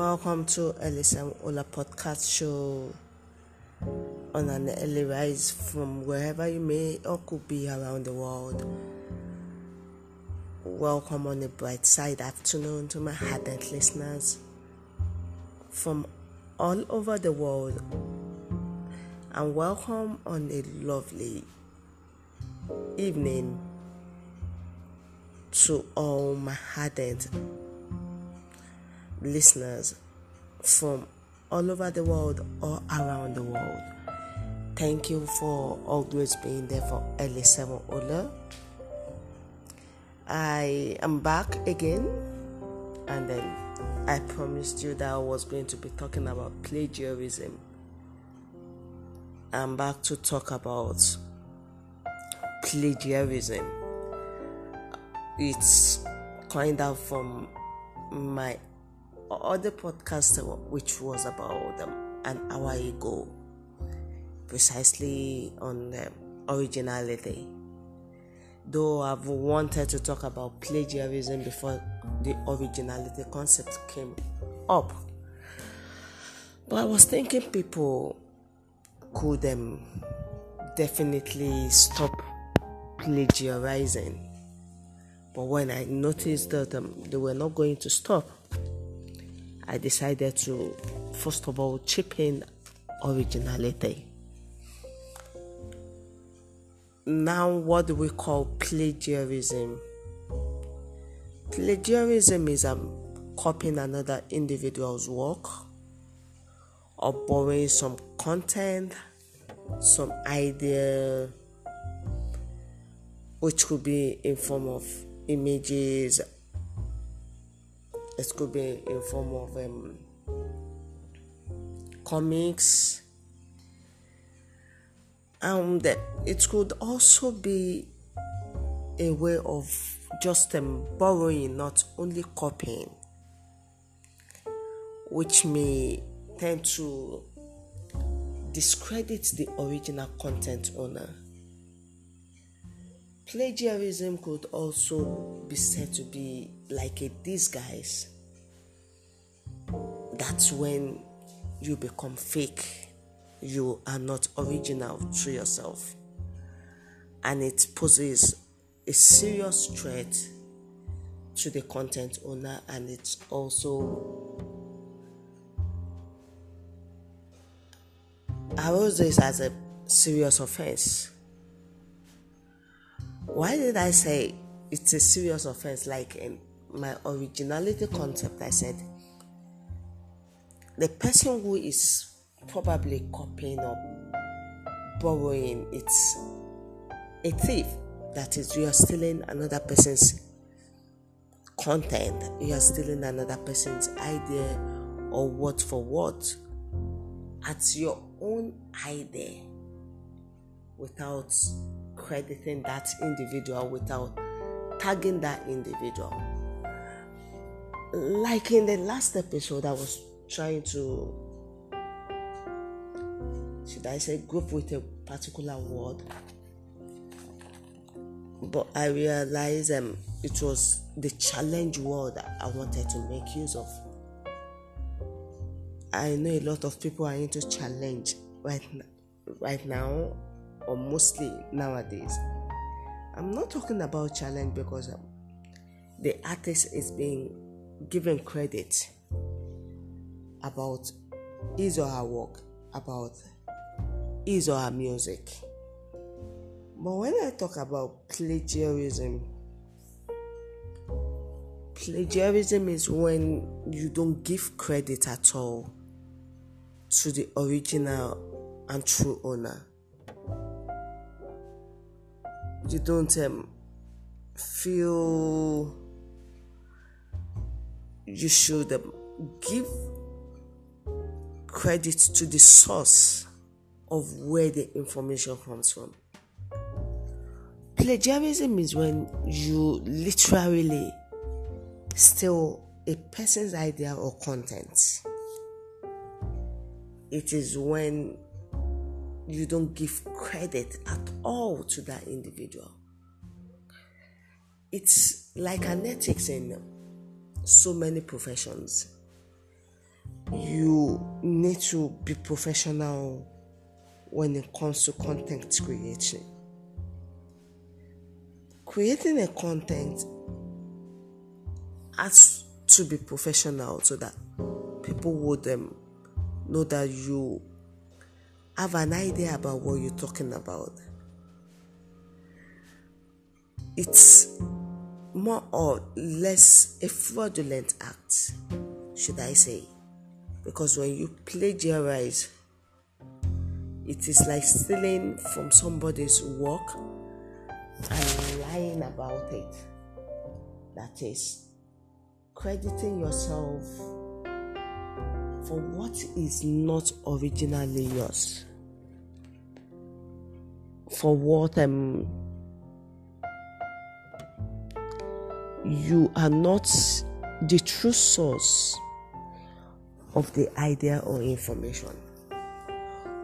Welcome to LSM Ola podcast show on an early rise from wherever you may or could be around the world. Welcome on a bright side afternoon to my ardent listeners from all over the world, and welcome on a lovely evening to all my ardent listeners from all over the world or around the world. Thank you for always being there for L7 Ola. I am back again, and then I promised you that I was going to be talking about plagiarism. I'm back to talk about plagiarism. It's kind of from my other podcast, which was about um, an hour ago, precisely on um, originality. Though I've wanted to talk about plagiarism before the originality concept came up, but I was thinking people could um, definitely stop plagiarizing. But when I noticed that um, they were not going to stop, I decided to first of all chip in originality. Now, what do we call plagiarism? Plagiarism is um, copying another individual's work or borrowing some content, some idea, which could be in form of images, it could be in form of um, comics. And it could also be a way of just um, borrowing not only copying. Which may tend to discredit the original content owner plagiarism could also be said to be like a disguise that's when you become fake. You are not original to yourself. And it poses a serious threat to the content owner, and it's also I arose this as a serious offense. Why did I say it's a serious offense? Like in my originality concept, I said the person who is probably copying or borrowing it's a thief that is you are stealing another person's content you are stealing another person's idea or word for word at your own idea without crediting that individual without tagging that individual. Like in the last episode i was trying to should I say group with a particular word. But I realized um, it was the challenge word I wanted to make use of. I know a lot of people are into challenge right right now, or mostly nowadays. I'm not talking about challenge because um, the artist is being given credit about his or her work, about his or her music. But when I talk about plagiarism, plagiarism is when you don't give credit at all to the original and true owner. You don't um, feel you should um, give credit to the source of where the information comes from. Plagiarism is when you literally steal a person's idea or content. It is when you don't give credit at all to that individual. It's like an ethics in so many professions you need to be professional when it comes to content creation. Creating a content has to be professional so that people would um, know that you have an idea about what you're talking about. It's more or less a fraudulent act, should I say. Because when you plagiarize, it is like stealing from somebody's work and lying about it. That is crediting yourself for what is not originally yours. For what um, you are not the true source of the idea or information.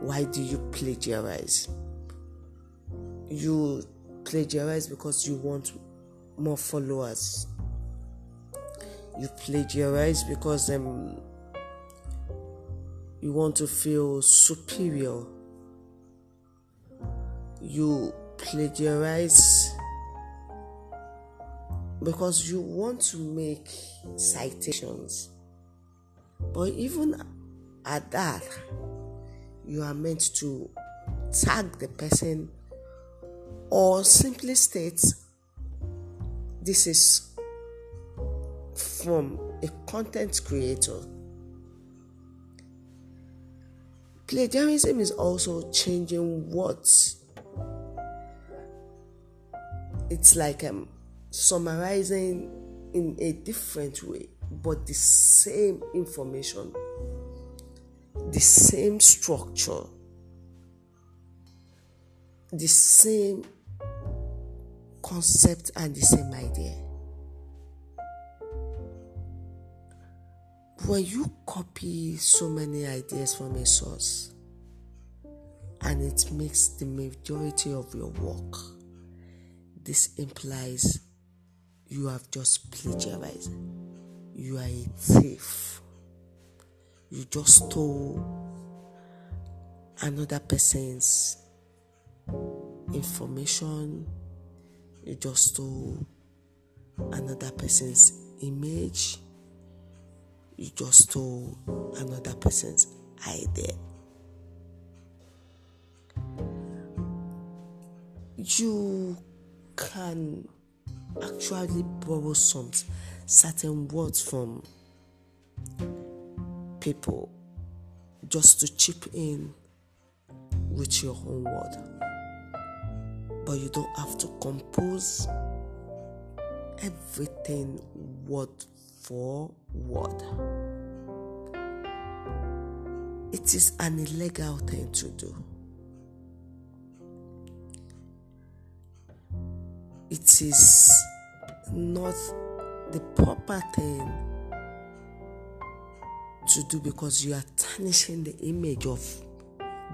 Why do you plagiarize? You plagiarize because you want more followers. You plagiarize because um, you want to feel superior. You plagiarize because you want to make citations. But even at that, you are meant to tag the person or simply state this is from a content creator. Plagiarism is also changing words. It's like I'm summarizing in a different way, but the same information the same structure, the same concept, and the same idea. When you copy so many ideas from a source and it makes the majority of your work, this implies you have just plagiarized. You are a thief you just stole another person's information, you just stole another person's image, you just stole another person's idea. You can actually borrow some certain words from people just to chip in with your own word. But you don't have to compose everything word for word. It is an illegal thing to do. It is not the proper thing to do because you are tarnishing the image of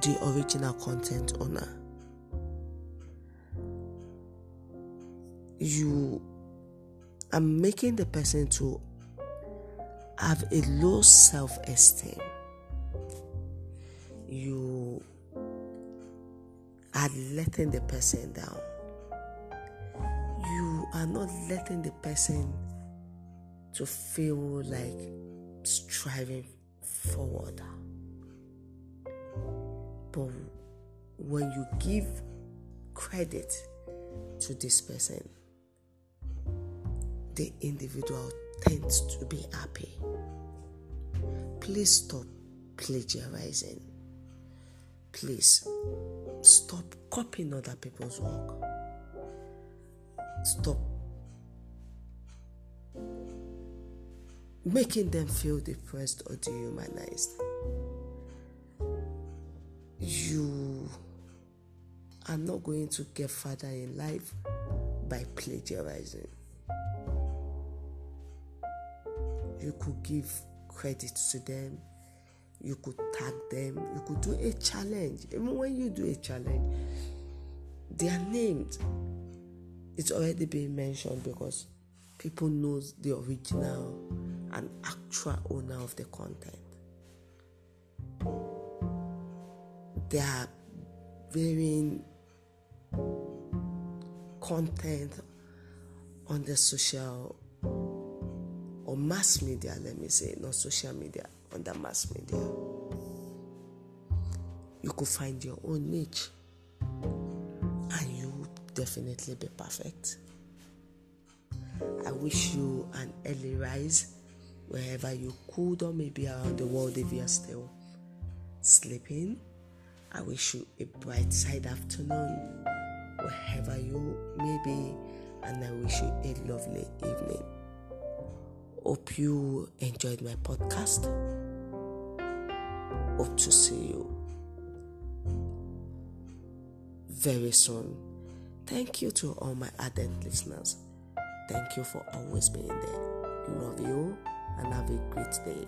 the original content owner. You are making the person to have a low self esteem. You are letting the person down. Are not letting the person to feel like striving forward. But when you give credit to this person, the individual tends to be happy. Please stop plagiarizing. Please stop copying other people's work. Stop making them feel depressed or dehumanized. You are not going to get further in life by plagiarizing. You could give credit to them, you could tag them, you could do a challenge. Even when you do a challenge, they are named it's already been mentioned because people knows the original and actual owner of the content. There are varying content on the social or mass media, let me say, not social media, on the mass media. You could find your own niche definitely be perfect. I wish you an early rise wherever you could, or maybe around the world if you're still sleeping. I wish you a bright side afternoon wherever you may be, and I wish you a lovely evening. Hope you enjoyed my podcast. Hope to see you very soon. Thank you to all my ardent listeners. Thank you for always being there. Love you and have a great day.